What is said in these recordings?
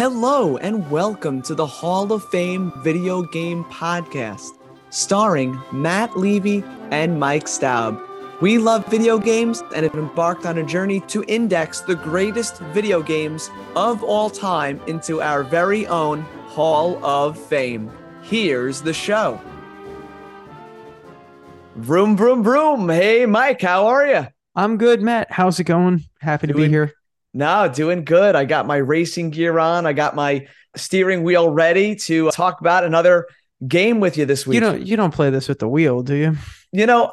Hello and welcome to the Hall of Fame Video Game Podcast, starring Matt Levy and Mike Staub. We love video games and have embarked on a journey to index the greatest video games of all time into our very own Hall of Fame. Here's the show. Vroom, vroom, vroom. Hey, Mike, how are you? I'm good, Matt. How's it going? Happy to Doing- be here. No, doing good. I got my racing gear on. I got my steering wheel ready to uh, talk about another game with you this week. You don't you don't play this with the wheel, do you? you know,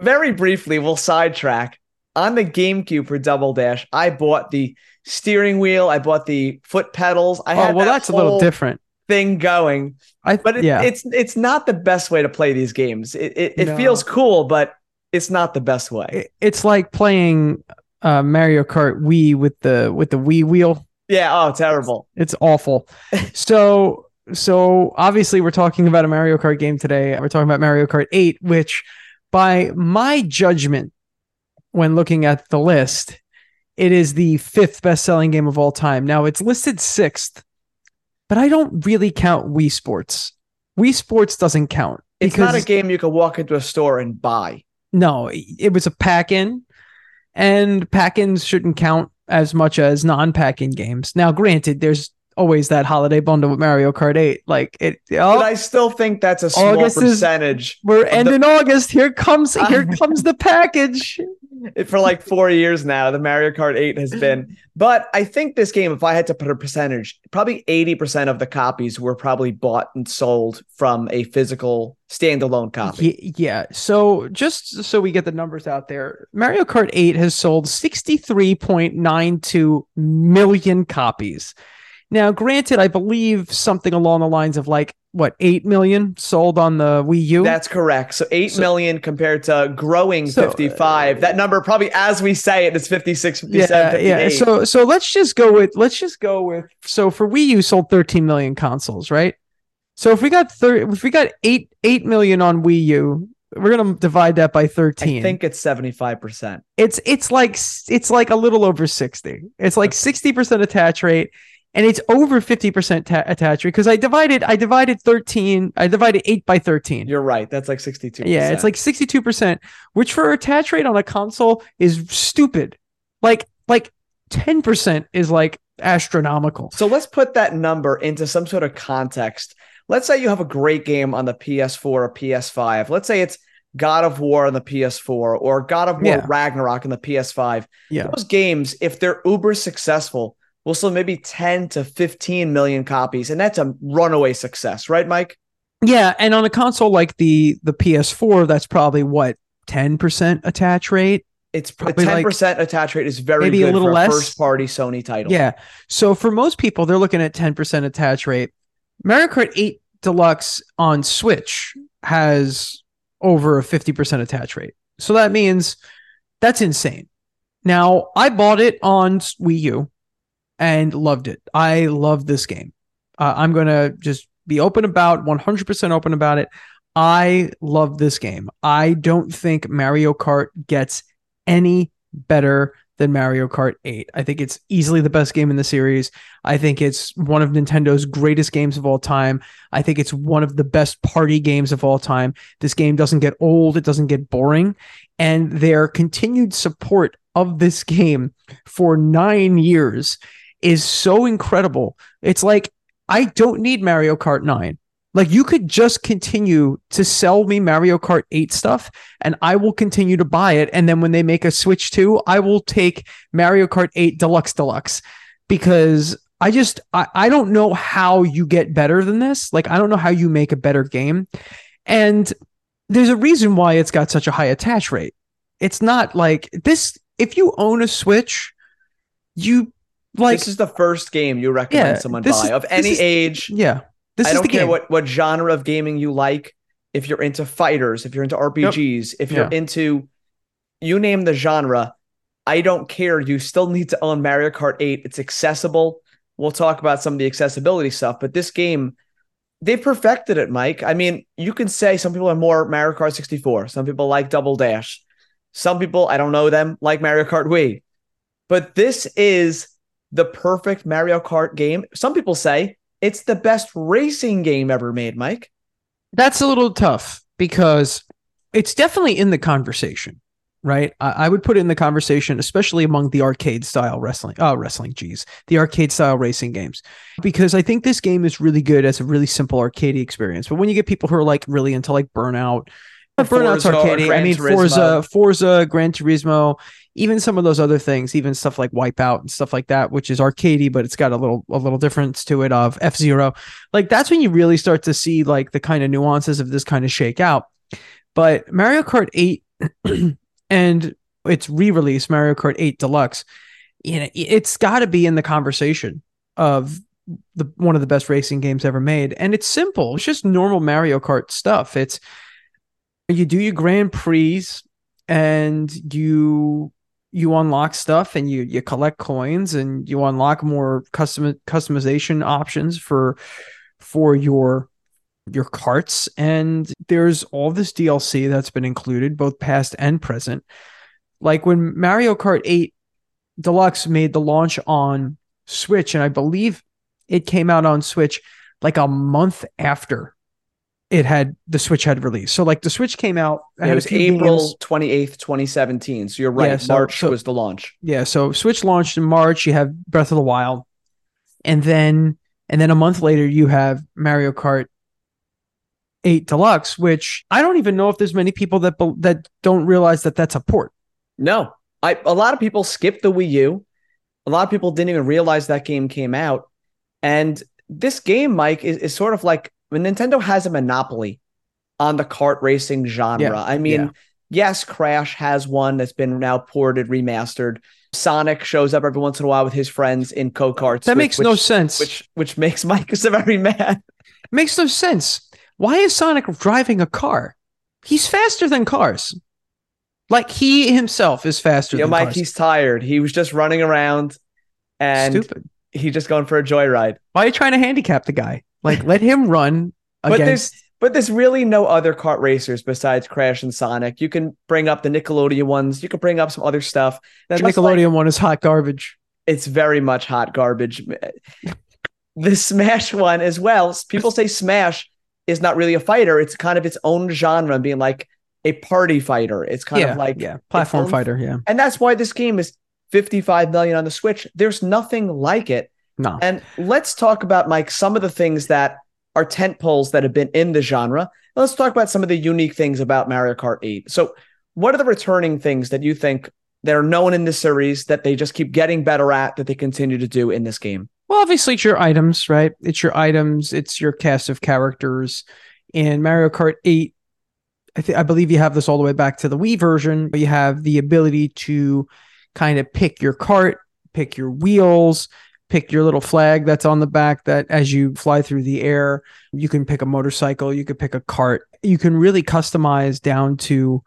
very briefly, we'll sidetrack. On the GameCube for Double Dash, I bought the steering wheel. I bought the foot pedals. I Oh had well, that that's a little different. thing going, I but it, yeah, it's it's not the best way to play these games. It it, it No. feels cool, but it's not the best way. It- it's like playing uh, Mario Kart Wii with the with the Wii wheel. Yeah. Oh, terrible. It's awful. so so obviously we're talking about a Mario Kart game today. We're talking about Mario Kart 8, which by my judgment, when looking at the list, it is the fifth best-selling game of all time. Now it's listed sixth, but I don't really count Wii Sports. Wii Sports doesn't count. It's not a game you can walk into a store and buy. No, it was a pack in, and pack ins shouldn't count as much as non pack in games. Now, granted, there's always that holiday bundle with Mario Kart 8. Like it, oh. But oh, I still think that's a small August is- percentage. we're the- ending August. Here comes here comes the package. for like four years now. The Mario Kart 8 has been. But I think this game, if I had to put a percentage, probably 80% of the copies were probably bought and sold from a physical standalone copy. Yeah. So just so we get the numbers out there, Mario Kart 8 has sold 63.92 million copies. Now, granted, I believe something along the lines of like what 8 million sold on the Wii U. That's correct. So eight So- million compared to growing So, uh, 55. that number probably as we say it is 56, 57, yeah, yeah. So so let's just go with let's just go with so for Wii U sold 13 million consoles, right? So if we got thir- if we got 8 8 million on Wii U, we're going to divide that by 13. I think it's 75%. it's it's like it's like a little over 60. It's like 60% attach rate and it's over 50% ta- attach rate because I divided I divided 13, I divided 8 by 13. You're right. That's like 62%. Yeah, it's like 62%, which for attach rate on a console is stupid. Like like 10% is like astronomical. So let's put that number into some sort of context. Let's say you have a great game on the PS4 or PS5. Let's say it's God of War on the PS4 or God of War Yeah. Ragnarok on the PS5. Yeah. Those games, if they're uber successful, will sell maybe 10 to 15 million copies. And that's a runaway success, right, Mike? Yeah, and on a console like the the PS4 that's probably what 10% attach rate. It's Probably 10% attach rate is very maybe a little for less. first party Sony title. Yeah. So for most people they're looking at 10% attach rate. Mario Kart 8 Deluxe on Switch has over a 50% attach rate. So that means that's insane. Now, I bought it on Wii U and loved it. I love this game. Uh, I'm going to just be open about 100% open about it. I love this game. I don't think Mario Kart gets any better than Mario Kart 8. I think it's easily the best game in the series. I think it's one of Nintendo's greatest games of all time. I think it's one of the best party games of all time. This game doesn't get old, it doesn't get boring, and their continued support of this game for 9 years is so incredible. It's like I don't need Mario Kart 9. Like you could just continue to sell me Mario Kart 8 stuff and I will continue to buy it and then when they make a Switch 2, I will take Mario Kart 8 Deluxe Deluxe because I just I, I don't know how you get better than this. Like I don't know how you make a better game. And there's a reason why it's got such a high attach rate. It's not like this if you own a Switch, you like this is the first game you recommend Yeah, someone buy is- of any is- age. yeah. This I is don't the care game. what what genre of gaming you like. If you're into fighters, if you're into RPGs, if you're Yeah. into you name the genre, I don't care. You still need to own Mario Kart 8. It's accessible. We'll talk about some of the accessibility stuff, but this game they've perfected it, Mike. I mean, you can say some people are more Mario Kart 64. Some people like Double Dash. Some people, I don't know them, like Mario Kart Wii. But this is the perfect Mario Kart game. Some people say it's the best racing game ever made, Mike. That's a little tough because it's definitely in the conversation, right? I, I would put it in the conversation, especially among the arcade style wrestling, uh, wrestling, geez, the arcade style racing games, because I think this game is really good as a really simple arcade experience. But when you get people who are like really into like Burnout, Burnout's Forza or arcade. I mean, Turismo. Forza, Forza, Gran Turismo, even some of those other things, even stuff like Wipeout and stuff like that, which is arcadey, but it's got a little a little difference to it of F Zero. Like that's when you really start to see like the kind of nuances of this kind of shake out. But Mario Kart 8 and its re-release, Mario Kart 8 Deluxe, you know, it's got to be in the conversation of the one of the best racing games ever made. And it's simple. It's just normal Mario Kart stuff. It's you do your Grand Prix and you you unlock stuff and you you collect coins and you unlock more custom customization options for for your your carts. And there's all this DLC that's been included both past and present. Like when Mario Kart 8 Deluxe made the launch on Switch and I believe it came out on Switch like a month after it had the Switch had released. So like the Switch came out. It was April games- 28th, 2017. So you're right. Yeah, so- March so- was the launch. Yeah, so Switch launched in March. You have Breath of the Wild, and then and then a month later you have Mario Kart 8 Deluxe, which I don't even know if there's many people that that don't realize that that's a port. No, I a lot of people skipped the Wii U. A lot of people didn't even realize that game came out. And this game, Mike, is, is sort of like when Nintendo has a monopoly on the kart racing genre. Yeah, I mean, yeah. yes, Crash has one that's been now ported, remastered. Sonic shows up every once in a while with his friends in Go Karts. That which- makes no sense. Which which makes Mike so very mad. makes no sense. Why is Sonic driving a car? He's faster than cars. Like he himself is faster than Mike, cars. he's tired. He was just running around and Stupid. he's just going for a joyride. Why are you trying to handicap the guy? Like let him run But there's but there's really no other kart racers besides Crash and Sonic. You can bring up the Nickelodeon ones. You can bring up some other stuff. that Just like- Nickelodeon one is hot garbage. it's very much hot garbage. The Smash one as well. People say Smash is not really a fighter. It's kind of its own genre, being like a party fighter. It's kind yeah, of like yeah, platform own- fighter. Yeah, and that's why this game is 55 million on the Switch. There's nothing like it. No, And let's talk about Mike some of the things that are tent poles that have been in the genre. Let's talk about some of the unique things about Mario Kart 8. So, what are the returning things that you think that are known in this series that they just keep getting better at that they continue to do in this game? Well, obviously, it's your items, right? It's your items. It's your cast of characters. In Mario Kart 8, I, th- I believe you have this all the way back to the Wii version, but you have the ability to kind of pick your cart, pick your wheels, pick your little flag that's on the back that as you fly through the air, you can pick a motorcycle, you could pick a cart. You can really customize down to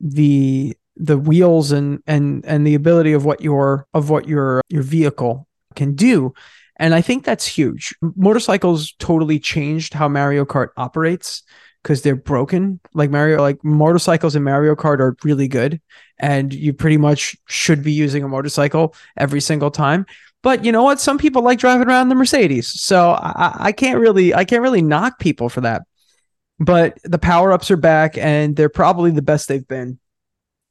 the the wheels and and and the ability of what your of what your your vehicle can do. And I think that's huge. Motorcycles totally changed how Mario Kart operates because they're broken. Like Mario, like motorcycles in Mario Kart are really good, and you pretty much should be using a motorcycle every single time. But you know what? Some people like driving around the Mercedes, so I, I can't really, I can't really knock people for that. But the power ups are back, and they're probably the best they've been.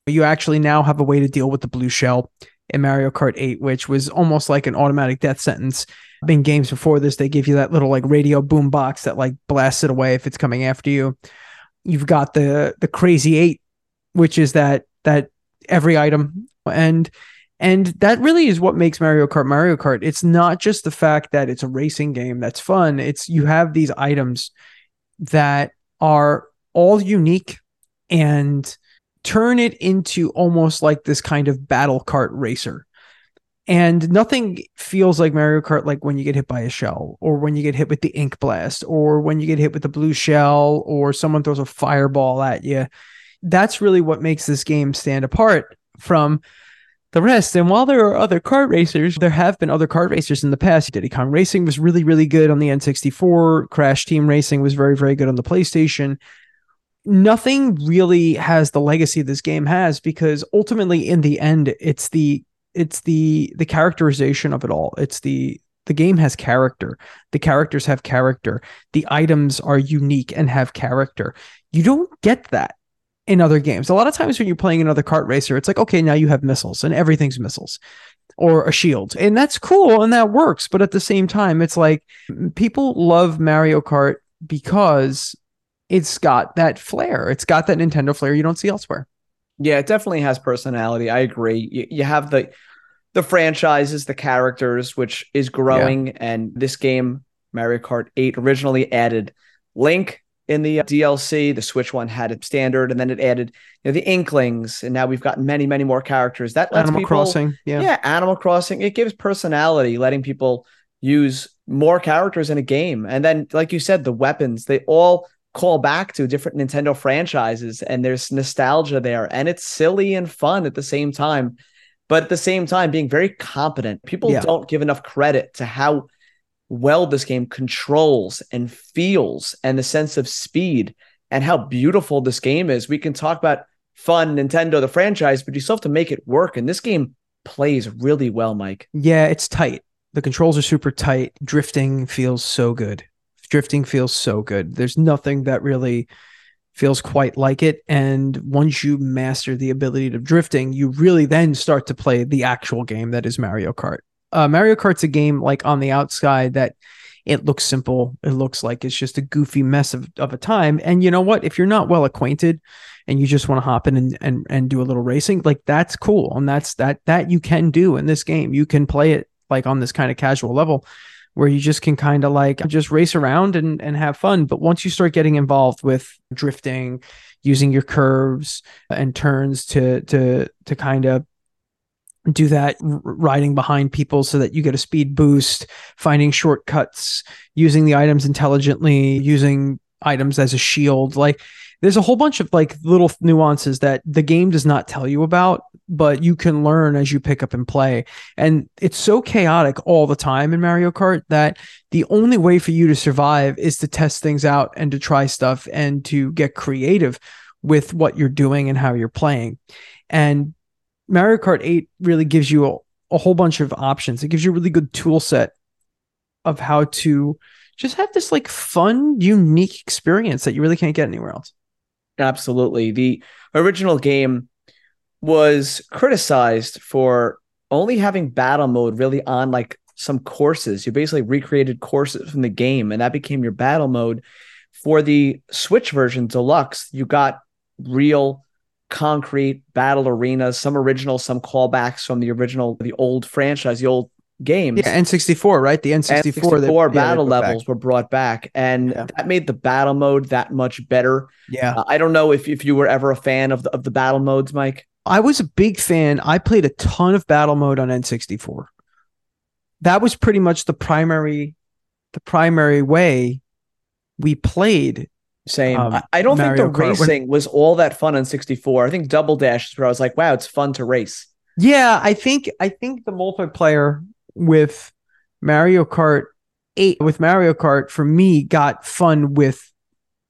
You actually now have a way to deal with the blue shell in Mario Kart 8, which was almost like an automatic death sentence. In games before this, they give you that little like radio boom box that like blasts it away if it's coming after you. You've got the the crazy eight, which is that that every item and and that really is what makes Mario Kart Mario Kart. It's not just the fact that it's a racing game that's fun. It's you have these items that are all unique and turn it into almost like this kind of battle kart racer. And nothing feels like Mario Kart like when you get hit by a shell, or when you get hit with the ink blast, or when you get hit with the blue shell, or someone throws a fireball at you. That's really what makes this game stand apart from the rest. And while there are other kart racers, there have been other kart racers in the past. Diddy Kong Racing was really, really good on the N64. Crash Team Racing was very, very good on the PlayStation nothing really has the legacy this game has because ultimately in the end it's the it's the the characterization of it all. It's the the game has character. The characters have character. The items are unique and have character. You don't get that in other games. A lot of times when you're playing another kart racer, it's like, okay, now you have missiles and everything's missiles or a shield. And that's cool and that works. But at the same time, it's like people love Mario Kart because it's got that flair. It's got that Nintendo flair you don't see elsewhere. Yeah, it definitely has personality. I agree. You, you have the the franchises, the characters, which is growing, yeah. and this game, Mario Kart 8, originally added Link in the uh, DLC. The Switch one had it standard, and then it added you know the Inklings, and now we've got many, many more characters. That lets Animal people, Crossing, yeah, yeah, Animal Crossing. It gives personality, letting people use more characters in a game, and then, like you said, the weapons they all call back to different Nintendo franchises and there's nostalgia there and it's silly and fun at the same time but at the same time being very competent people yeah. don't give enough credit to how well this game controls and feels and the sense of speed and how beautiful this game is we can talk about fun Nintendo the franchise but you still have to make it work and this game plays really well Mike yeah it's tight the controls are super tight drifting feels so good drifting feels so good. There's nothing that really feels quite like it. And once you master the ability of drifting, you really then start to play the actual game that is Mario Kart. Uh, Mario Kart's a game like on the outside that it looks simple. It looks like it's just a goofy mess of, of a time. And you know what? If you're not well acquainted and you just want to hop in and, and and do a little racing, like that's cool. And that's that that you can do in this game. You can play it like on this kind of casual level where you just can kind of like just race around and, and have fun. But once you start getting involved with drifting, using your curves and turns to to to kind of do that riding behind people so that you get a speed boost, finding shortcuts, using the items intelligently, using items as a shield. Like there's a whole bunch of like little nuances that the game does not tell you about but you can learn as you pick up and play and it's so chaotic all the time in mario kart that the only way for you to survive is to test things out and to try stuff and to get creative with what you're doing and how you're playing and mario kart 8 really gives you a, a whole bunch of options it gives you a really good tool set of how to just have this like fun unique experience that you really can't get anywhere else Absolutely. The original game was criticized for only having battle mode really on like some courses. You basically recreated courses from the game, and that became your battle mode. For the Switch version deluxe, you got real concrete battle arenas, some original, some callbacks from the original, the old franchise, the old games. Yeah, N64, right? The N64, N64 that, battle yeah, levels back. were brought back, and yeah. that made the battle mode that much better. Yeah, uh, I don't know if if you were ever a fan of the of the battle modes, Mike. I was a big fan. I played a ton of battle mode on N64. That was pretty much the primary, the primary way we played. Same. Um, I don't Mario think the Kart. racing when, was all that fun on 64. I think Double Dash is where I was like, wow, it's fun to race. Yeah, I think I think the multiplayer with Mario Kart 8 with Mario Kart for me got fun with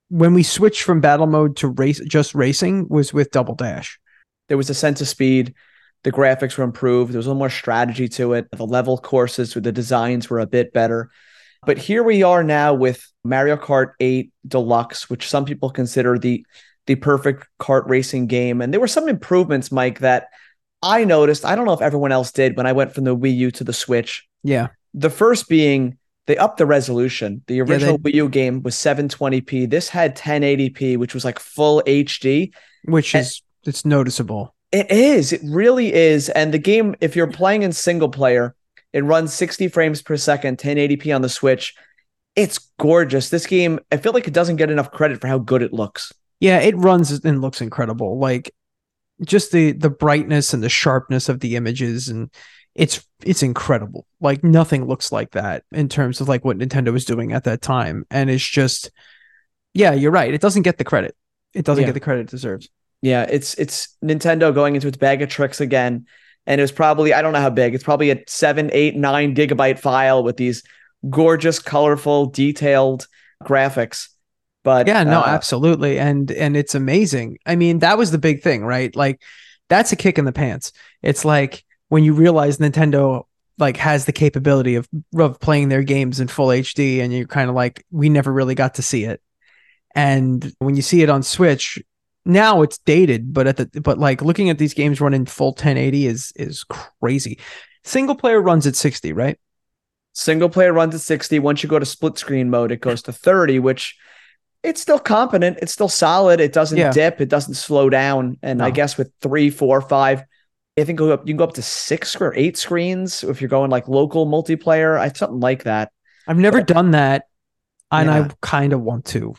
when we switched from battle mode to race just racing was with Double Dash. There was a sense of speed. The graphics were improved. There was a little more strategy to it. The level courses with the designs were a bit better. But here we are now with Mario Kart 8 Deluxe, which some people consider the the perfect kart racing game. And there were some improvements, Mike, that I noticed, I don't know if everyone else did when I went from the Wii U to the Switch. Yeah. The first being they upped the resolution. The original yeah, Wii U game was 720p. This had 1080p, which was like full HD, which and is it's noticeable. It is. It really is. And the game, if you're playing in single player, it runs 60 frames per second, 1080p on the Switch. It's gorgeous. This game, I feel like it doesn't get enough credit for how good it looks. Yeah, it runs and looks incredible. Like just the the brightness and the sharpness of the images and it's it's incredible. Like nothing looks like that in terms of like what Nintendo was doing at that time. And it's just yeah, you're right. It doesn't get the credit. It doesn't yeah. get the credit it deserves. Yeah, it's it's Nintendo going into its bag of tricks again. And it was probably, I don't know how big, it's probably a seven, eight, nine gigabyte file with these gorgeous, colorful, detailed graphics. But yeah, no, uh, absolutely. And and it's amazing. I mean, that was the big thing, right? Like that's a kick in the pants. It's like when you realize Nintendo like has the capability of of playing their games in full HD and you're kind of like we never really got to see it. And when you see it on Switch, now it's dated, but at the but like looking at these games running full 1080 is is crazy. Single player runs at 60, right? Single player runs at 60. Once you go to split screen mode, it goes to 30, which it's still competent. It's still solid. It doesn't Yeah. dip. It doesn't slow down. And I guess with three, four, five, I think go up, you can go up to six or eight screens if you're going like local multiplayer. I something like that. I've never done that and Yeah. I kind of want to.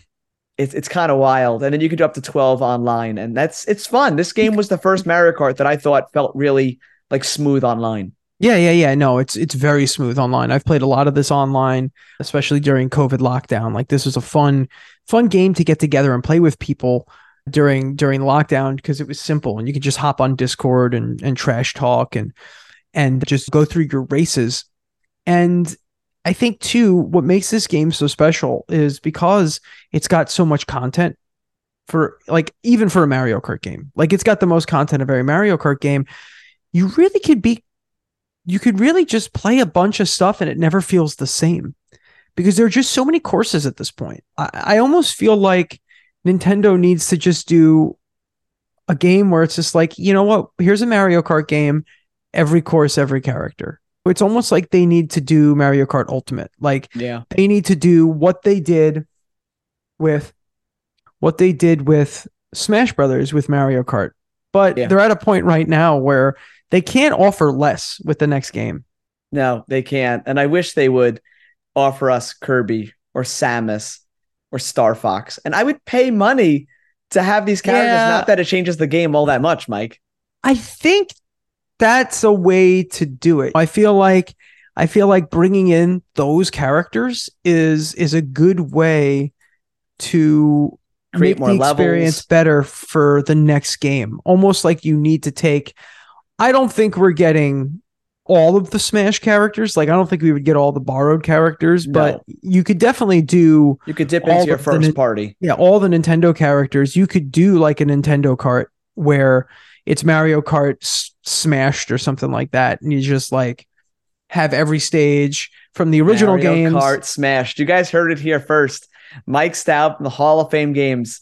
It's it's kind of wild. And then you can do up to 12 online. And that's it's fun. This game was the first Mario Kart that I thought felt really like smooth online. Yeah, yeah, yeah. No, it's it's very smooth online. I've played a lot of this online, especially during COVID lockdown. Like this was a fun fun game to get together and play with people during during lockdown because it was simple and you could just hop on Discord and and trash talk and and just go through your races. And I think too what makes this game so special is because it's got so much content for like even for a Mario Kart game. Like it's got the most content of every Mario Kart game. You really could be you could really just play a bunch of stuff and it never feels the same because there are just so many courses at this point. I, I almost feel like Nintendo needs to just do a game where it's just like, you know what? Here's a Mario Kart game, every course, every character. It's almost like they need to do Mario Kart Ultimate. Like Yeah. they need to do what they did with what they did with Smash Brothers with Mario Kart. But Yeah. they're at a point right now where they can't offer less with the next game. No, they can't. And I wish they would offer us Kirby or Samus or Star Fox. And I would pay money to have these characters. Yeah. Not that it changes the game all that much, Mike. I think that's a way to do it. I feel like I feel like bringing in those characters is is a good way to Create make more the levels. experience better for the next game. Almost like you need to take. I don't think we're getting all of the Smash characters. Like I don't think we would get all the borrowed characters, but you could definitely do You could dip into your the- the first party. yeah, all the Nintendo characters. You could do like a Nintendo cart where it's Mario Kart s- smashed or something like that, and you just like have every stage from the original game. Mario games. Kart smashed. You guys heard it here first. Mike Stout from the Hall of Fame games.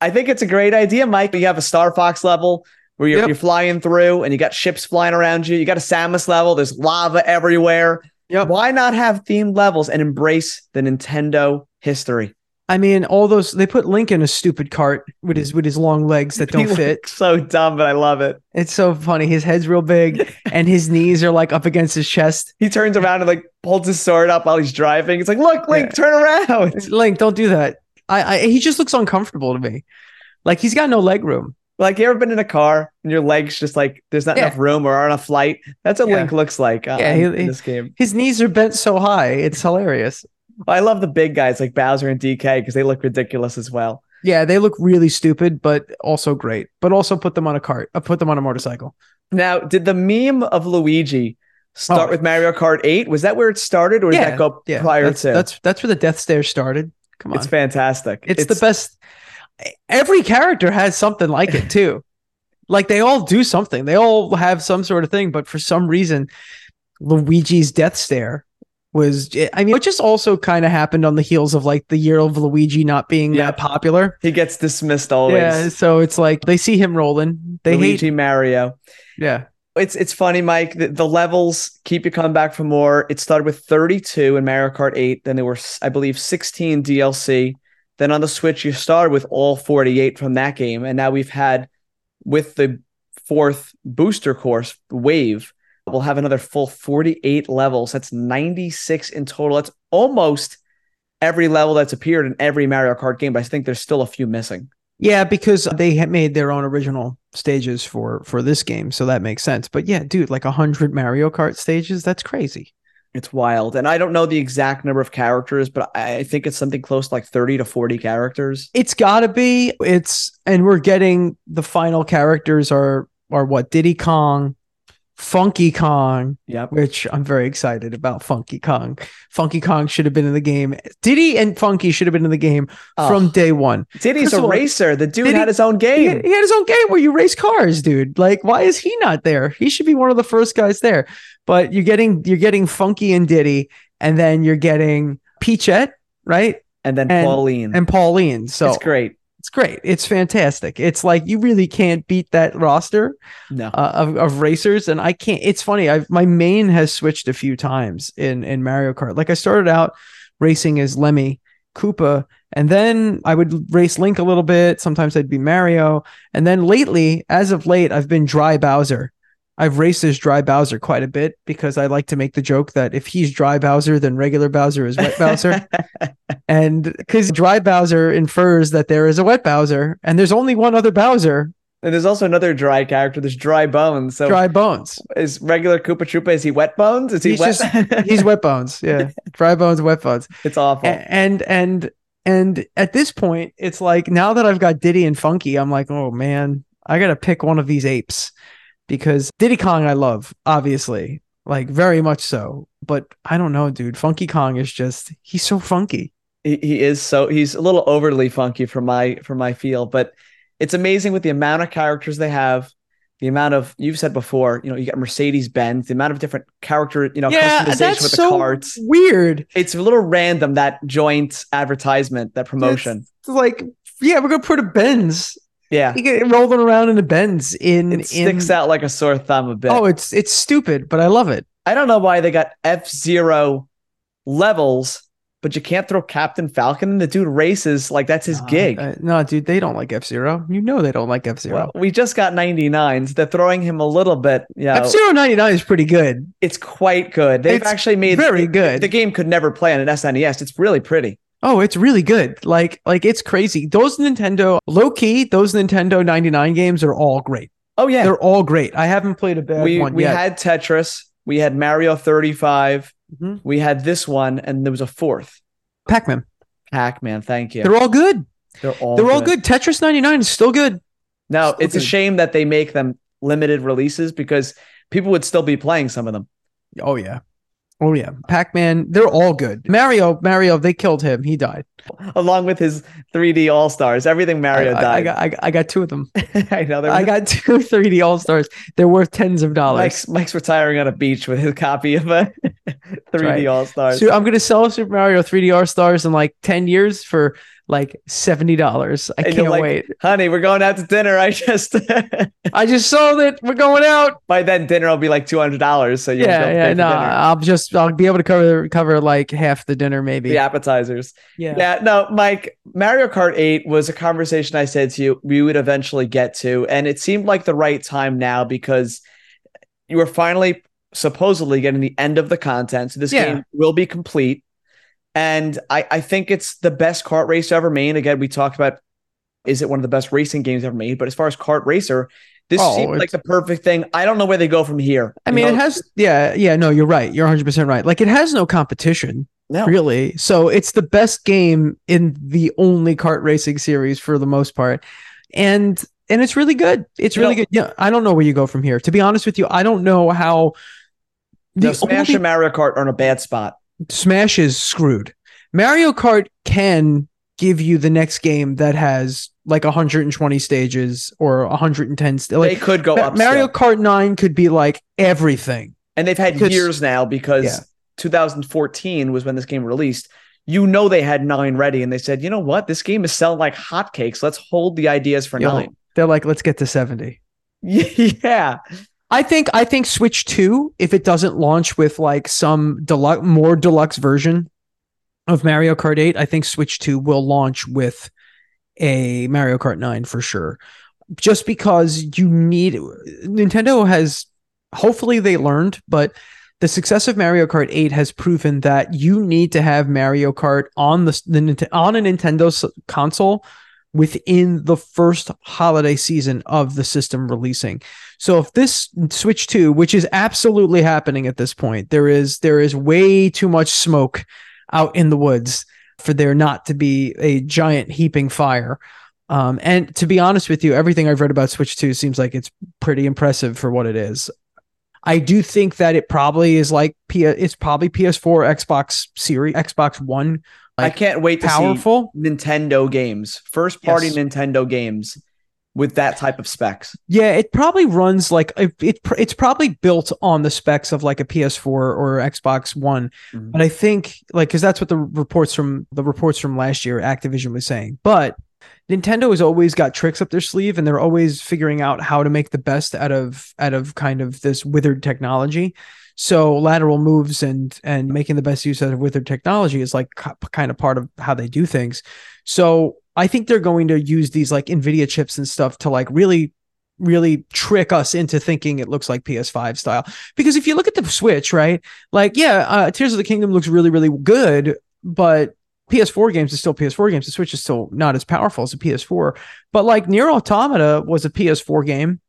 I think it's a great idea, Mike. You have a Star Fox level where you're, Yep. you're flying through and you got ships flying around you. You got a Samus level. There's lava everywhere. Yep. Why not have themed levels and embrace the Nintendo history? I mean, all those they put Link in a stupid cart with his with his long legs that don't He fit. so dumb, but I love it. It's so funny. His head's real big and his knees are like up against his chest. He turns around and like holds his sword up while he's driving. It's like, look, Link, Yeah. turn around. Link, don't do that. I, I he just looks uncomfortable to me. Like he's got no leg room. Like you ever been in a car and your legs just like there's not Yeah. enough room or on a flight? That's what Yeah. Link looks like uh, Yeah, in this game. His knees are bent so high. It's hilarious. I love the big guys like Bowser and DK because they look ridiculous as well. Yeah, they look really stupid, but also great. But also put them on a cart. Uh, put them on a motorcycle. Now, did the meme of Luigi start Oh. with Mario Kart 8? Was that where it started or did that go Yeah, prior that's, to? that's that's where the Death Stare started. Come on, it's fantastic. it's, the best. Every character has something like it too. like they all do something. They all have some sort of thing, but for some reason, Luigi's Death Stare was. I mean, it just also kind of happened on the heels of like the year of Luigi not being Yeah. that popular. He gets dismissed always. Yeah, so it's like they see him rolling. They Luigi hate. Mario. Yeah, It's it's funny, Mike. The, the levels keep you coming back for more. It started with 32 in Mario Kart 8. Then there were, I believe, 16 DLC. Then on the Switch, you started with all 48 from that game, and now we've had with the fourth booster course wave, we'll have another full 48 levels. That's 96 in total. That's almost every level that's appeared in every Mario Kart game, but I think there's still a few missing. Yeah, because they had made their own original stages for for this game, so that makes sense. But yeah, dude, like a hundred Mario Kart stages, that's crazy. It's wild. And I don't know the exact number of characters, but I I think it's something close to like 30 to 40 characters. It's gotta be. It's and we're getting the final characters are are what Diddy Kong, Funky Kong, Yep. which I'm very excited about. Funky Kong. Funky Kong should have been in the game. Diddy and Funky should have been in the game Oh, from day one. Diddy's a racer. The dude Diddy- had his own He game. had, he had his own game where you race cars, dude. Like, why is he not there? He should be one of the first guys there. But you're getting you're getting Funky and Diddy, and then you're getting Peachette, right? And then And- Pauline. And Pauline. So it's great. It's great. It's fantastic. It's like you really can't beat that roster No. uh, of, of racers, and I can't. It's funny. I've my main has switched a few times in in Mario Kart. Like I started out racing as Lemmy Koopa, and then I would race Link a little bit. Sometimes I'd be Mario, and then lately, as of late, I've been Dry Bowser. I've raced as Dry Bowser quite a bit because I like to make the joke that if he's Dry Bowser, then regular Bowser is Wet Bowser. And because dry Bowser infers that there is a wet Bowser, and there's only one other Bowser, and there's also another dry character. There's Dry Bones. So Dry Bones. is regular Koopa Troopa, is he Wet Bones? Is he He's wet? just- He's Wet Bones. Yeah. Dry Bones, Wet Bones. it's awful. And, and, and at this point, it's like now that I've got Diddy and Funky, I'm like, oh man, I got to pick one of these apes because Diddy Kong, I love, obviously, like very much so. But I don't know, dude. Funky Kong is just, he's so funky. he, he is so he's a little overly funky for my for my feel, but it's amazing with the amount of characters they have, the amount of you've said before, you know, you got Mercedes Benz, the amount of different character, you know, yeah, customization that's with the so carts. weird. It's a little random that joint advertisement, that promotion. It's like, yeah, we're gonna put a Benz. Yeah. You get rolling around in the Benz. in It sticks in, out like a sore thumb a bit. Oh, it's it's stupid, but I love it. I don't know why they got F Zero levels, but you can't throw Captain Falcon and the dude races like that's his Uh, gig. uh, no, dude, they don't like F Zero. You know they don't like F Zero. Well, we just got 99s. They're throwing him a little bit. Yeah, F Zero ninety nine is pretty good. it's quite good. They've It's actually made very good. The game could never play on an SNES. It's really pretty. Oh, it's really good. Like like it's crazy. Those Nintendo low key, those Nintendo ninety nine games are all great. Oh yeah, They're all great. I haven't played a bad we one we yet. had Tetris. We had Mario 35. Mhm. We had this one, and there was a fourth. Pac Man. Pac-Man. Thank you. They're all good. They're all They're all good. Tetris ninety nine is still good. Now, Still it's a shame that they make them limited releases because people would still be playing some of them. Oh yeah. Oh yeah. Pac Man. They're all good. Mario. Mario. They killed him. He died. along with his 3D All Stars. Everything Mario I, I- died. I got, I, got, I got two of them. I know. I got two 3D All Stars. They're worth tens of dollars. Mike's, Mike's retiring on a beach with his copy of a 3D right. All Stars. So I'm gonna sell Super Mario 3D All Stars in like 10 years for like seventy dollars. I And can't like, wait. Honey, we're going out to dinner. I just I just sold it. We're going out. by then dinner will be like two hundred dollars. So Yeah, be able to yeah. No, dinner. I'll just I'll be able to cover cover like half the dinner maybe. the appetizers. yeah. Yeah, no, Mike, Mario Kart 8 was a conversation I said to you we would eventually get to. And it seemed like the right time now because you were finally supposedly getting the end of the content. So this Yeah. game will be complete. And I, I think it's the best kart race ever made. Again, we talked about is it one of the best racing games ever made? But as far as kart racer, this Oh, seemed like the perfect thing. I don't know where they go from here. I mean, know, it has. Yeah, yeah. No, you're right. You're 100 percent right. Like, it has no competition. no. really. So it's the best game in the only kart racing series for the most part. And and it's really good. It's You really know- good. Yeah, I don't know where you go from here. To be honest with you, I don't know how No, the Smash only- and Mario Kart are in a bad spot. Smash is screwed. Mario Kart can give you the next game that has like 120 stages or 110 st- they could go Ma- up. Mario still. Kart 9 could be like everything. and they've had years now because Yeah. 2014 was when this game released. You know they had nine ready, and they said, you know what, this game is selling like hotcakes. Let's hold the ideas for Yo, nine. They're like let's get to 70. yeah, I think I think Switch 2 if it doesn't launch with like some deluxe more deluxe version of Mario Kart 8, I think Switch 2 will launch with a Mario Kart 9 for sure. Just because you need Nintendo has hopefully they learned, but the success of Mario Kart 8 has proven that you need to have Mario Kart on the, the on a Nintendo console within the first holiday season of the system releasing. So if this Switch 2, which is absolutely happening at this point, there is there is way too much smoke out in the woods for there not to be a giant heaping fire. Um, and to be honest with you, everything I've read about Switch 2 seems like it's pretty impressive for what it is. I do think that it probably is like P- it's probably PS4, Xbox Series, Xbox One. I can't wait to powerful. see Nintendo games, first party Yes. Nintendo games with that type of specs. Yeah, it probably runs like it, it. It's probably built on the specs of like a PS4 or Xbox One, Mhm. but I think like because that's what the reports from the reports from last year Activision was saying. But Nintendo has always got tricks up their sleeve, and they're always figuring out how to make the best out of out of kind of this withered technology. So lateral moves and and making the best use out of withered technology is like kind of part of how they do things. So I think they're going to use these like Nvidia chips and stuff to like really really trick us into thinking it looks like PS5 style. Because if you look at the Switch, right? Like, yeah, uh, Tears of the Kingdom looks really, really good, but PS4 games is still PS4 games. The Switch is still not as powerful as a PS4. But like NieR Automata was a PS4 game,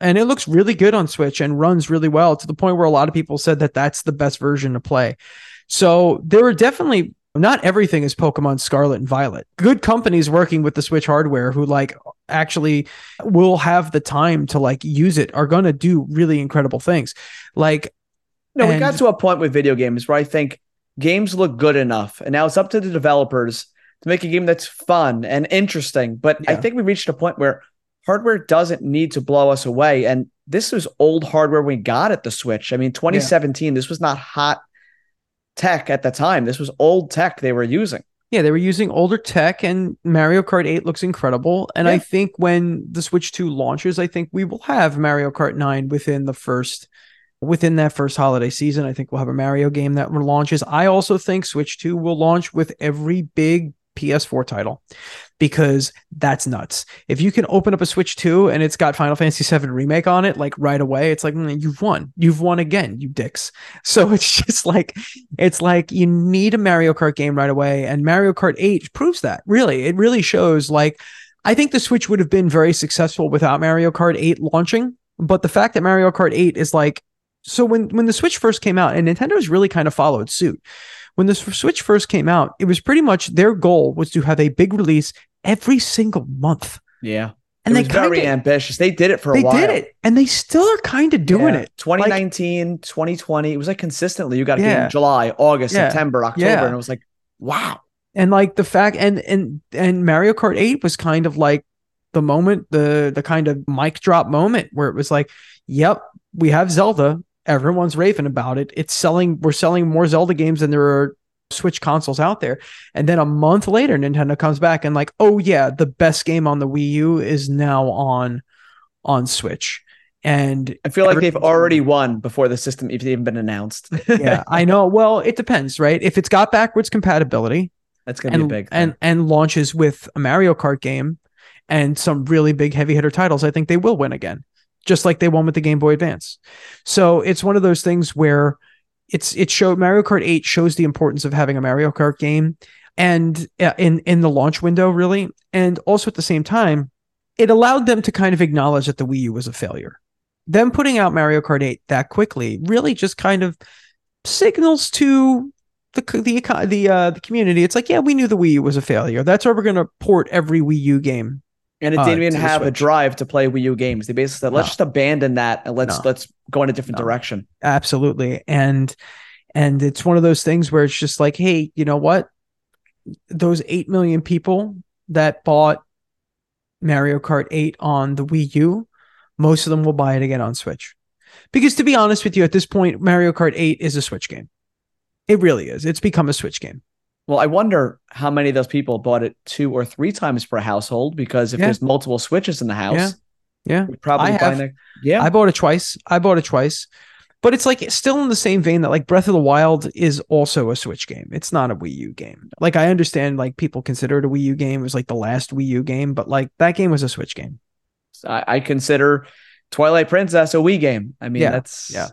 and it looks really good on Switch and runs really well to the point where a lot of people said that that's the best version to play. So there are definitely not everything is Pokemon Scarlet and Violet. Good companies working with the Switch hardware who like actually will have the time to like use it are going to do really incredible things. Like No, we got to a point with video games where I think games look good enough, and now it's up to the developers to make a game that's fun and interesting. But I think we reached a point where hardware doesn't need to blow us away. And this was old hardware we got at the Switch. I mean, 2017, this was not hot tech at the time. This was old tech they were using. Yeah, they were using older tech, and Mario Kart 8 looks incredible. And I think when the Switch 2 launches, I think we will have Mario Kart 9 within the first within that first holiday season. I think we'll have a Mario game that launches. I also think Switch 2 will launch with every big PS4 title because that's nuts. If you can open up a Switch 2 and it's got Final Fantasy 7 remake on it like right away, it's like mm, you've won. You've won again, you dicks. So it's just like it's like you need a Mario Kart game right away and Mario Kart 8 proves that. Really, it really shows like I think the Switch would have been very successful without Mario Kart 8 launching, but the fact that Mario Kart 8 is like so when when the Switch first came out and Nintendo's really kind of followed suit. When the Switch first came out, it was pretty much their goal was to have a big release every single month. Yeah. And it they very kinda, ambitious. They did it for a they while. They did it and they still are kind of doing Yeah. it. 2019, 2020. It was like consistently. You got a game Yeah. in July, August, Yeah. September, October. Yeah. And it was like, wow. and like the fact and and and Mario Kart 8 was kind of like the moment the the kind of mic drop moment where it was like yep we have Zelda everyone's raving about it. It's selling we're selling more Zelda games than there are Switch consoles out there. And then a month later Nintendo comes back and like oh yeah the best game on the Wii U is now on on Switch. And I feel like they've already won before the system even been announced. yeah I know. Well it depends right? If it's got backwards compatibility That's gonna and be big thing. and and launches with a Mario Kart game and some really big heavy hitter titles, I think they will win again, just like they won with the Game Boy Advance. So it's one of those things where it's it showed Mario Kart 8 shows the importance of having a Mario Kart game and uh, in in the launch window really and also at the same time it allowed them to kind of acknowledge that the Wii U was a failure. Them putting out Mario Kart 8 that quickly really just kind of signals to the the the uh the community. It's like, yeah, we knew the Wii U was a failure. That's why we're gonna port every Wii U game. And it uh, didn't even have a drive to play Wii U games. They basically said, let's No. just abandon that and let's No. let's go in a different No. direction. Absolutely, and and it's one of those things where it's just like, hey, you know what? Those eight million people that bought Mario Kart 8 on the Wii U, most of them will buy it again on Switch. Because to be honest with you, at this point, Mario Kart 8 is a Switch game. It really is. It's become a Switch game. Well, I wonder how many of those people bought it two or three times per household because if Yeah. there's multiple switches in the house, Yeah. we probably I have. find it. Yeah. I bought it twice. I bought it twice. But it's like still in the same vein that like Breath of the Wild is also a Switch game. It's not a Wii U game. Like I understand like people consider it a Wii U game. It was like the last Wii U game, but like that game was a Switch game. I, I consider Twilight Princess a Wii game. I mean, Yeah, that's yeah.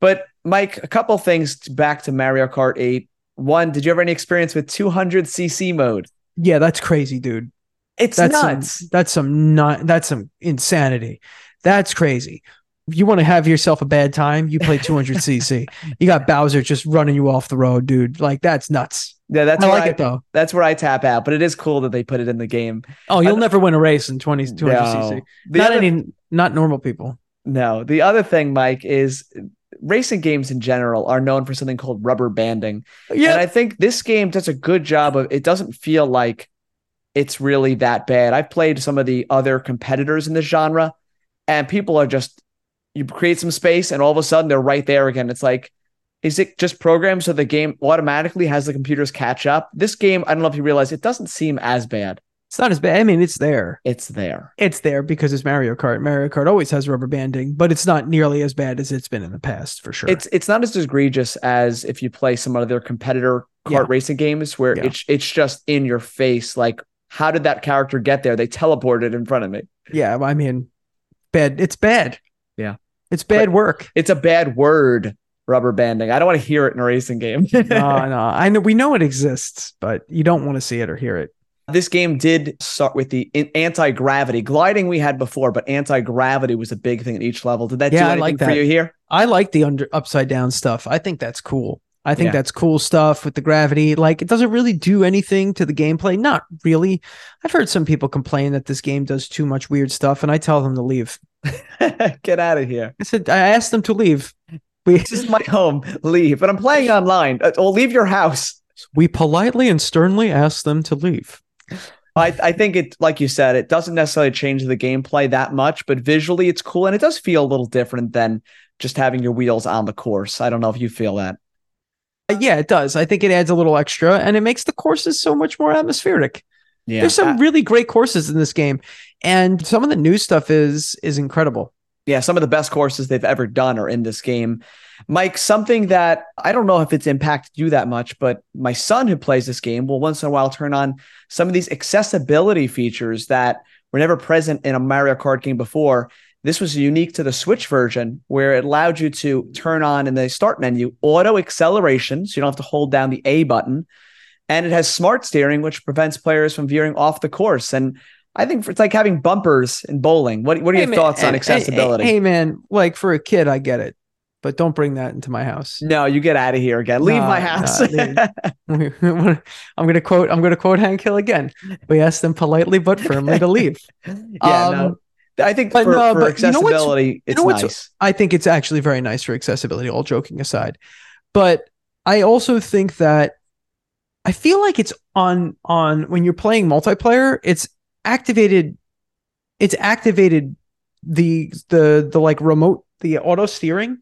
But Mike, a couple things back to Mario Kart 8. One, did you ever any experience with 200cc mode? Yeah, that's crazy, dude. It's That's nuts. some that's some not that's some insanity. That's crazy. You want to have yourself a bad time, you play 200cc. you got Bowser just running you off the road, dude. Like that's nuts. yeah, that's I where like I, it though. that's where I tap out. But it is cool that they put it in the game. Oh, you'll I- never win a race in 20 200cc. No. The Not other- any not normal people. No. The other thing, Mike, is racing games in general are known for something called rubber banding. Yeah, And I think this game does a good job of it doesn't feel like it's really that bad. I've played some of the other competitors in this genre, and people are just you create some space and all of a sudden they're right there again. It's like, is it just programmed so the game automatically has the computers catch up? This game, I don't know if you realize, it doesn't seem as bad. It's not as bad. I mean, it's there. It's there. It's there because it's Mario Kart. Mario Kart always has rubber banding, but it's not nearly as bad as it's been in the past for sure. It's it's not as egregious as if you play some other competitor kart Yeah. racing games where Yeah. it's it's just in your face. Like, how did that character get there? They teleported in front of me. yeah, I mean, bad. It's bad. Yeah. it's bad work. It's a bad word, rubber banding. I don't want to hear it in a racing game. no, no, I know we know it exists, but you don't want to see it or hear it. This game did start with the anti gravity gliding we had before, but anti gravity was a big thing at each level. Did that Yeah, do I anything like for that. you here? I like the under upside down stuff. I think that's cool. I think Yeah. that's cool stuff with the gravity. Like it doesn't really do anything to the gameplay. Not really. I've heard some people complain that this game does too much weird stuff, and I tell them to leave. Get out of here. I said I asked them to leave. We This is my home. Leave. But I'm playing online. Uh, Or leave your house. we politely and sternly asked them to leave. I, I think it, like you said, it doesn't necessarily change the gameplay that much, but visually it's cool and it does feel a little different than just having your wheels on the course. I don't know if you feel that. Uh, yeah, it does. I think it adds a little extra, and it makes the courses so much more atmospheric. Yeah. There's some really great courses in this game, and some of the new stuff is is incredible. Yeah, some of the best courses they've ever done are in this game. Mike, something that I don't know if it's impacted you that much, but my son who plays this game will once in a while turn on some of these accessibility features that were never present in a Mario Kart game before. This was unique to the Switch version where it allowed you to turn on in the start menu auto acceleration, so you don't have to hold down the A button. And it has smart steering, which prevents players from veering off the course. And I think it's like having bumpers in bowling. What, what are Hey, your man, thoughts on accessibility? Hey, hey, man, like for a kid, I get it, but don't bring that into my house. No, you get out of here again. Leave Nah, my house. nah, I'm gonna quote. I'm gonna quote Hank Hill again. We asked them politely but firmly to leave. yeah, Um, no. I think but for, no, for but you know accessibility, it's know nice. I think it's actually very nice for accessibility. All joking aside, but I also think that I feel like it's on on when you're playing multiplayer. It's activated. It's activated the the the like remote the auto steering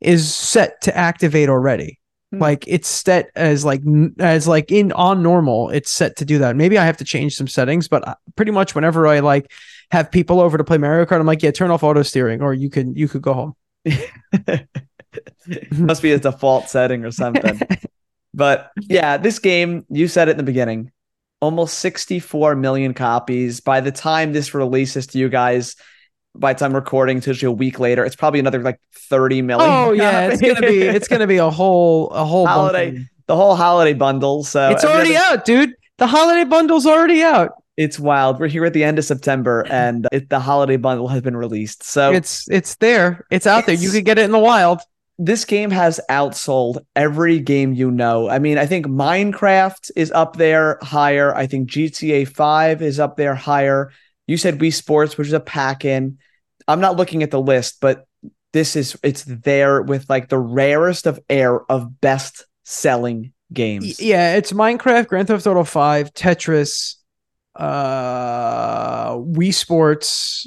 is set to activate already. Hmm. Like it's set as like as like in on normal. It's set to do that. Maybe I have to change some settings, but uh, pretty much whenever I like have people over to play Mario Kart, I'm like, yeah, turn off auto steering, or you can you could go home. Must be a default setting or something. but yeah, this game, you said it in the beginning, almost 64 million copies. By the time this releases to you guys, by the time recording, it's usually a week later, it's probably another like 30 million. Oh yeah, it's gonna be it's gonna be a whole a whole Holiday bunch. the whole holiday bundle. So It's already out, dude. The holiday bundle's already out. It's wild. We're here at the end of September, and it, the holiday bundle has been released. So It's it's there. It's out there. You It's- could get it in the wild. This game has outsold every game you know. I mean, I think Minecraft is up there higher. I think GTA 5 is up there higher. You said Wii Sports, which is a pack in. I'm not looking at the list, but this is it's there with like the rarest of air of best selling games. Yeah, it's Minecraft, Grand Theft Auto 5, Tetris, uh Wii Sports,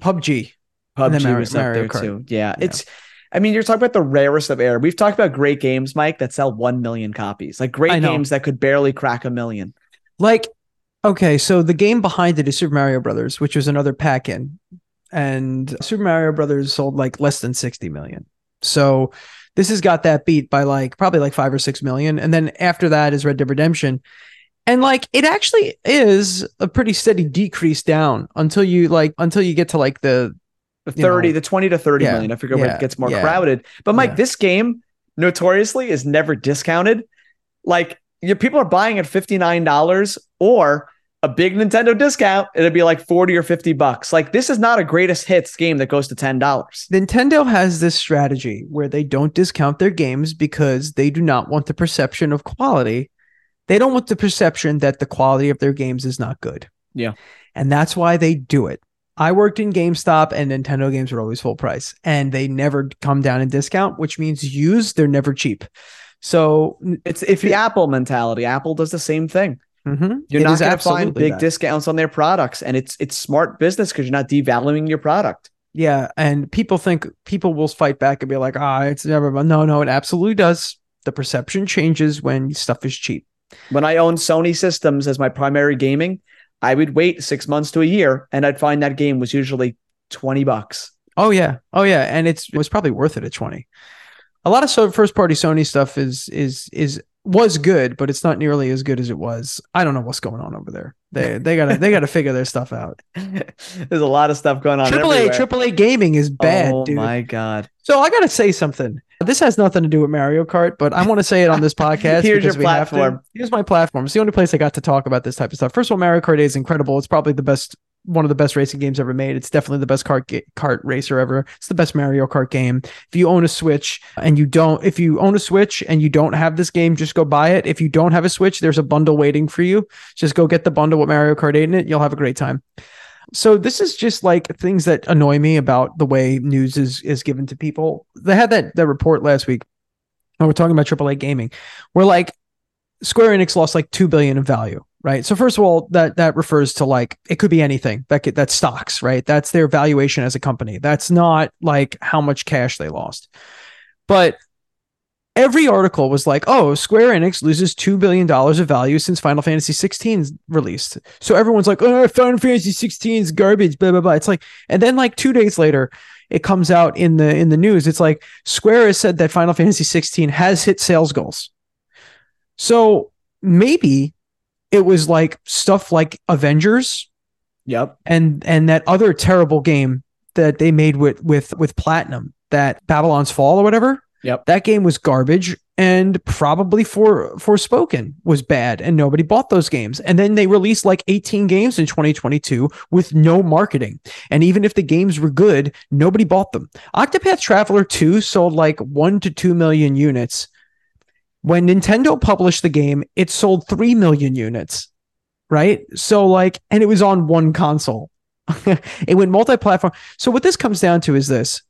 PUBG. PUBG Mario- was up Mario there Kart. too. Yeah, Yeah. it's. I mean, you're talking about the rarest of air. We've talked about great games, Mike, that sell one million copies. Like great games that could barely crack a million. Like, okay, so the game behind it is Super Mario Brothers, which was another pack in. And Super Mario Brothers sold like less than 60 million. So this has got that beat by like probably like five or six million. And then after that is Red Dead Redemption. And like it actually is a pretty steady decrease down until you like until you get to like the The You 30, know. the 20 to thirty Yeah, million. I figure when yeah, it gets more yeah, crowded. But Mike, this game notoriously is never discounted. Like your people are buying at $59 or a big Nintendo discount, it'd be like 40 or 50 bucks. Like this is not a greatest hits game that goes to $10. Nintendo has this strategy where they don't discount their games because they do not want the perception of quality. They don't want the perception that the quality of their games is not good. Yeah. And that's why they do it. I worked in GameStop and Nintendo games are always full price and they never come down in discount, which means used, they're never cheap. So It's it's the Apple mentality. Apple does the same thing. mhm, You're it not going to find big that. discounts on their products, and it's it's smart business because you're not devaluing your product. Yeah, and people think people will fight back and be like, "Ah, it's never." No, no, it absolutely does. The perception changes when stuff is cheap. When I owned Sony systems as my primary gaming, I would wait six months to a year, and I'd find that game was usually twenty bucks. Oh yeah, oh yeah, and it's it was probably worth it at twenty. A lot of so first party Sony stuff is is is was good, but it's not nearly as good as it was. I don't know what's going on over there. They they gotta they gotta figure their stuff out. There's a lot of stuff going on. Triple A everywhere. Triple A gaming is bad, oh dude. my god! So I gotta say something. This has nothing to do with Mario Kart, but I want to say it on this podcast. Here's your because we have to. platform. Here's my platform. It's the only place I got to talk about this type of stuff. First of all, Mario Kart 8 is incredible. It's probably the best, one of the best racing games ever made. It's definitely the best kart ga- kart racer ever. It's the best Mario Kart game. If you own a Switch and you don't, if you own a Switch and you don't have this game, just go buy it. If you don't have a Switch, there's a bundle waiting for you. Just go get the bundle with Mario Kart 8 in it. You'll have a great time. So this is just like things that annoy me about the way news is is given to people. They had that that report last week. And we're talking about AAA gaming. We're like Square Enix lost like two billion in value, right? So first of all, that that refers to like it could be anything. That could, that's stocks, right? That's their valuation as a company. That's not like how much cash they lost. But every article was like, "Oh, Square Enix loses two billion dollars of value since Final Fantasy 16's released." So everyone's like, "Oh, Final Fantasy 16 is garbage." Blah blah blah. It's like, and then like two days later, it comes out in the in the news. It's like Square has said that Final Fantasy 16 has hit sales goals. So maybe it was like stuff like Avengers Yep. and and that other terrible game that they made with with with Platinum, that Babylon's Fall or whatever. Yep. That game was garbage and probably for Forspoken was bad and nobody bought those games. And then they released like 18 games in 2022 with no marketing. And even if the games were good, nobody bought them. Octopath Traveler 2 sold like 1 to 2 million units. When Nintendo published the game, it sold 3 million units. Right? So like and it was on one console. it went multi-platform. So what this comes down to is this.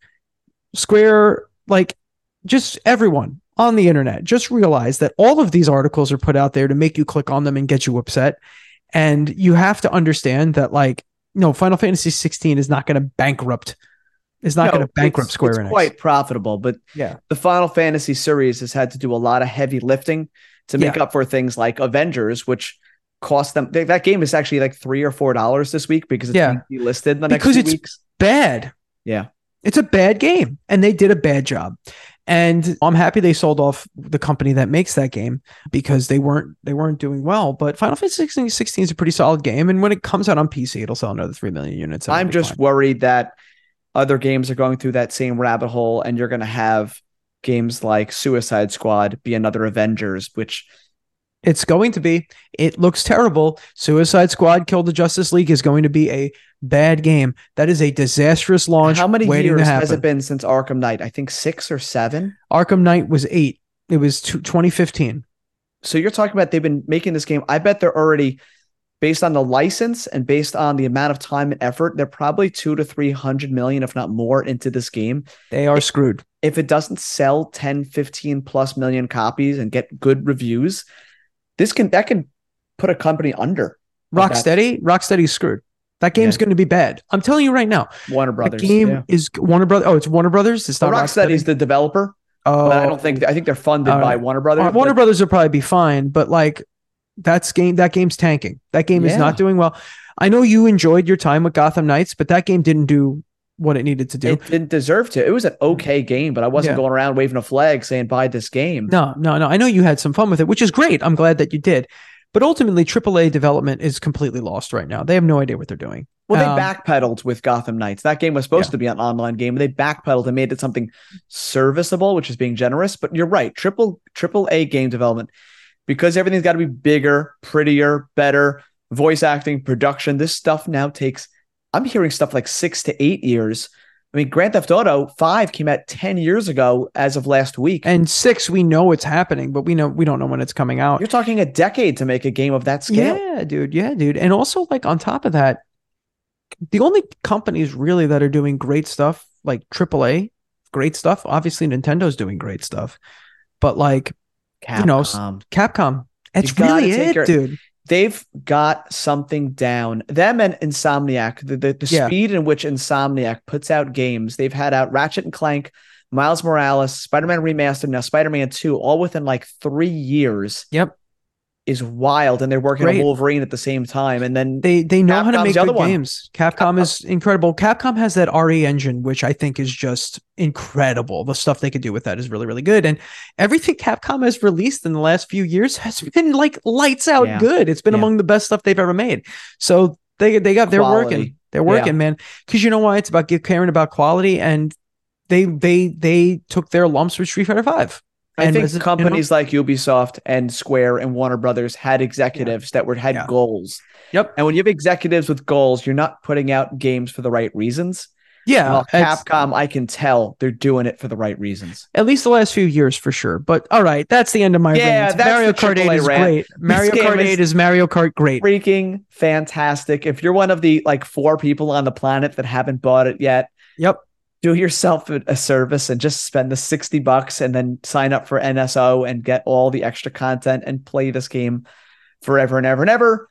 Square like just everyone on the internet just realize that all of these articles are put out there to make you click on them and get you upset and you have to understand that like no final fantasy 16 is not going to bankrupt is not No, going to bankrupt it's- square it's enix quite profitable, but yeah the Final Fantasy series has had to do a lot of heavy lifting to make Yeah. up for things like Avengers, which cost them. they- That game is actually like three or four dollars this week because it's Yeah. delisted in the next Because it's- weeks. bad Yeah. it's a bad game and they did a bad job and i'm happy they sold off the company that makes that game because they weren't they weren't doing well. But final fantasy 16, 16 is a pretty solid game. And when it comes out on pc it'll sell another 3 million units. I'm just fine. worried that other games are going through that same rabbit hole, and you're going to have games like Suicide Squad be another Avengers, which It's going to be. It looks terrible. Suicide Squad Kill the Justice League is going to be a bad game. That is a disastrous launch. how many years has it been since Arkham Knight? I think six or seven. Arkham Knight was eight. It was two- 2015. So you're talking about they've been making this game. I bet they're already based on the license and based on the amount of time and effort, they're probably two to three hundred million, if not more, into this game. They are screwed. If it doesn't sell 10, 15 plus million copies and get good reviews, this can that can put a company under. Rocksteady, Rocksteady's screwed. That game's Yeah. going to be bad. I'm telling you right now. Warner Brothers. the game yeah. is Warner Brothers. Oh, it's Warner Brothers. It's not Rocksteady's Rocksteady. Is the developer, Oh, but I don't think I think they're funded by. Warner Brothers. Uh, Warner but- Brothers will probably be fine, but like that's game that game's tanking. That game is not doing well. I know you enjoyed your time with Gotham Knights, but that game didn't do what it needed to do. It didn't deserve to. It was an okay game, but I wasn't Yeah. going around waving a flag saying buy this game. no, no, no. I know you had some fun with it, which is great. I'm glad that you did. But ultimately, AAA development is completely lost right now. They have no idea what they're doing. Well, they Um, backpedaled with Gotham Knights. That game was supposed Yeah. to be an online game, but they backpedaled and made it something serviceable, which is being generous. But you're right, triple triple A game development, because everything's got to be bigger, prettier, better, voice acting, production. This stuff now takes. I'm hearing stuff like six to eight years. I mean, Grand Theft Auto Five came out ten years ago as of last week. And six, we know it's happening, but we know we don't know when it's coming out. you're talking a decade to make a game of that scale. Yeah, dude. Yeah, dude. And also, like on top of that, the only companies really that are doing great stuff, like AAA, great stuff. Obviously, Nintendo's doing great stuff, but like Capcom. You know, Capcom, it's really it, your- dude. They've got something down. Them and Insomniac, the the, the Yeah. speed in which Insomniac puts out games. They've had out Ratchet and Clank, Miles Morales, Spider-Man Remastered, now Spider-Man 2, all within like three years. Yep. Is wild. And they're working Great. on Wolverine at the same time. And then They they know how to make good one. games. Capcom is incredible. Capcom has that RE engine, which I think is just incredible. The stuff they could do with that is really, really good. And everything Capcom has released in the last few years has been like lights out Yeah. good. It's been Yeah. among the best stuff they've ever made. So they they got they're Quality. working. They're working, man. Because you know why? It's about caring about quality and they they they took their lumps with Street Fighter Five. I And think Resi- you know? companies like Ubisoft and Square and Warner Brothers had executives that were had Yeah. goals. Yep. And when you have executives with goals, you're not putting out games for the right reasons. Yeah. Well, Capcom, I can tell they're doing it for the right reasons. At least the last few years for sure. But all right, that's the end of my Yeah, rant. Mario Kart 8 is rant. great. Mario Kart is- 8 is Mario Kart great. Freaking fantastic. If you're one of the like four people on the planet that haven't bought it yet, Yep. Do yourself a, service and just spend the 60 bucks and then sign up for NSO and get all the extra content and play this game forever and ever and ever.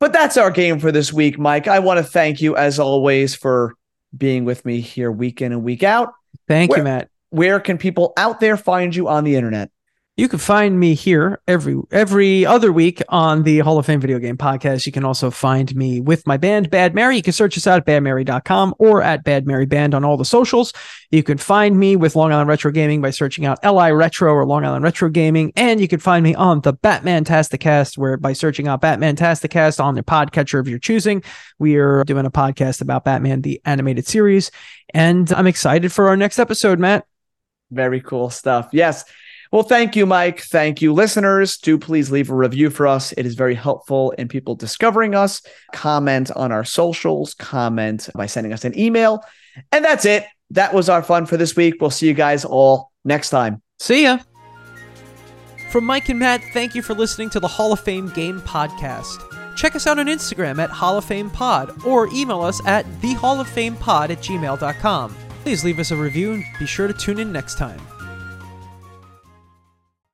But that's our game for this week, Mike. I want to thank you as always for being with me here week in and week out. Thank Where- you, Matt. Where can people out there find you on the internet? You can find me here every every other week on the Hall of Fame Video Game Podcast. You can also find me with my band Bad Mary. You can search us out at badmary.com or at Bad Mary Band on all the socials. You can find me with Long Island Retro Gaming by searching out LI Retro or Long Island Retro Gaming. And you can find me on the Batman Tasticast where by searching out Batman Tasticast on the podcatcher of your choosing. We are doing a podcast about Batman, the animated series. And I'm excited for our next episode, Matt. Very cool stuff. Yes. Well, thank you, Mike. Thank you, listeners. Do please leave a review for us. It is very helpful in people discovering us. Comment on our socials, comment by sending us an email. And that's it. That was our fun for this week. We'll see you guys all next time. See ya. From Mike and Matt, thank you for listening to the Hall of Fame Game Podcast. Check us out on Instagram at Hall of Fame Pod or email us at thehalloffamepod at gmail.com. Please leave us a review and be sure to tune in next time.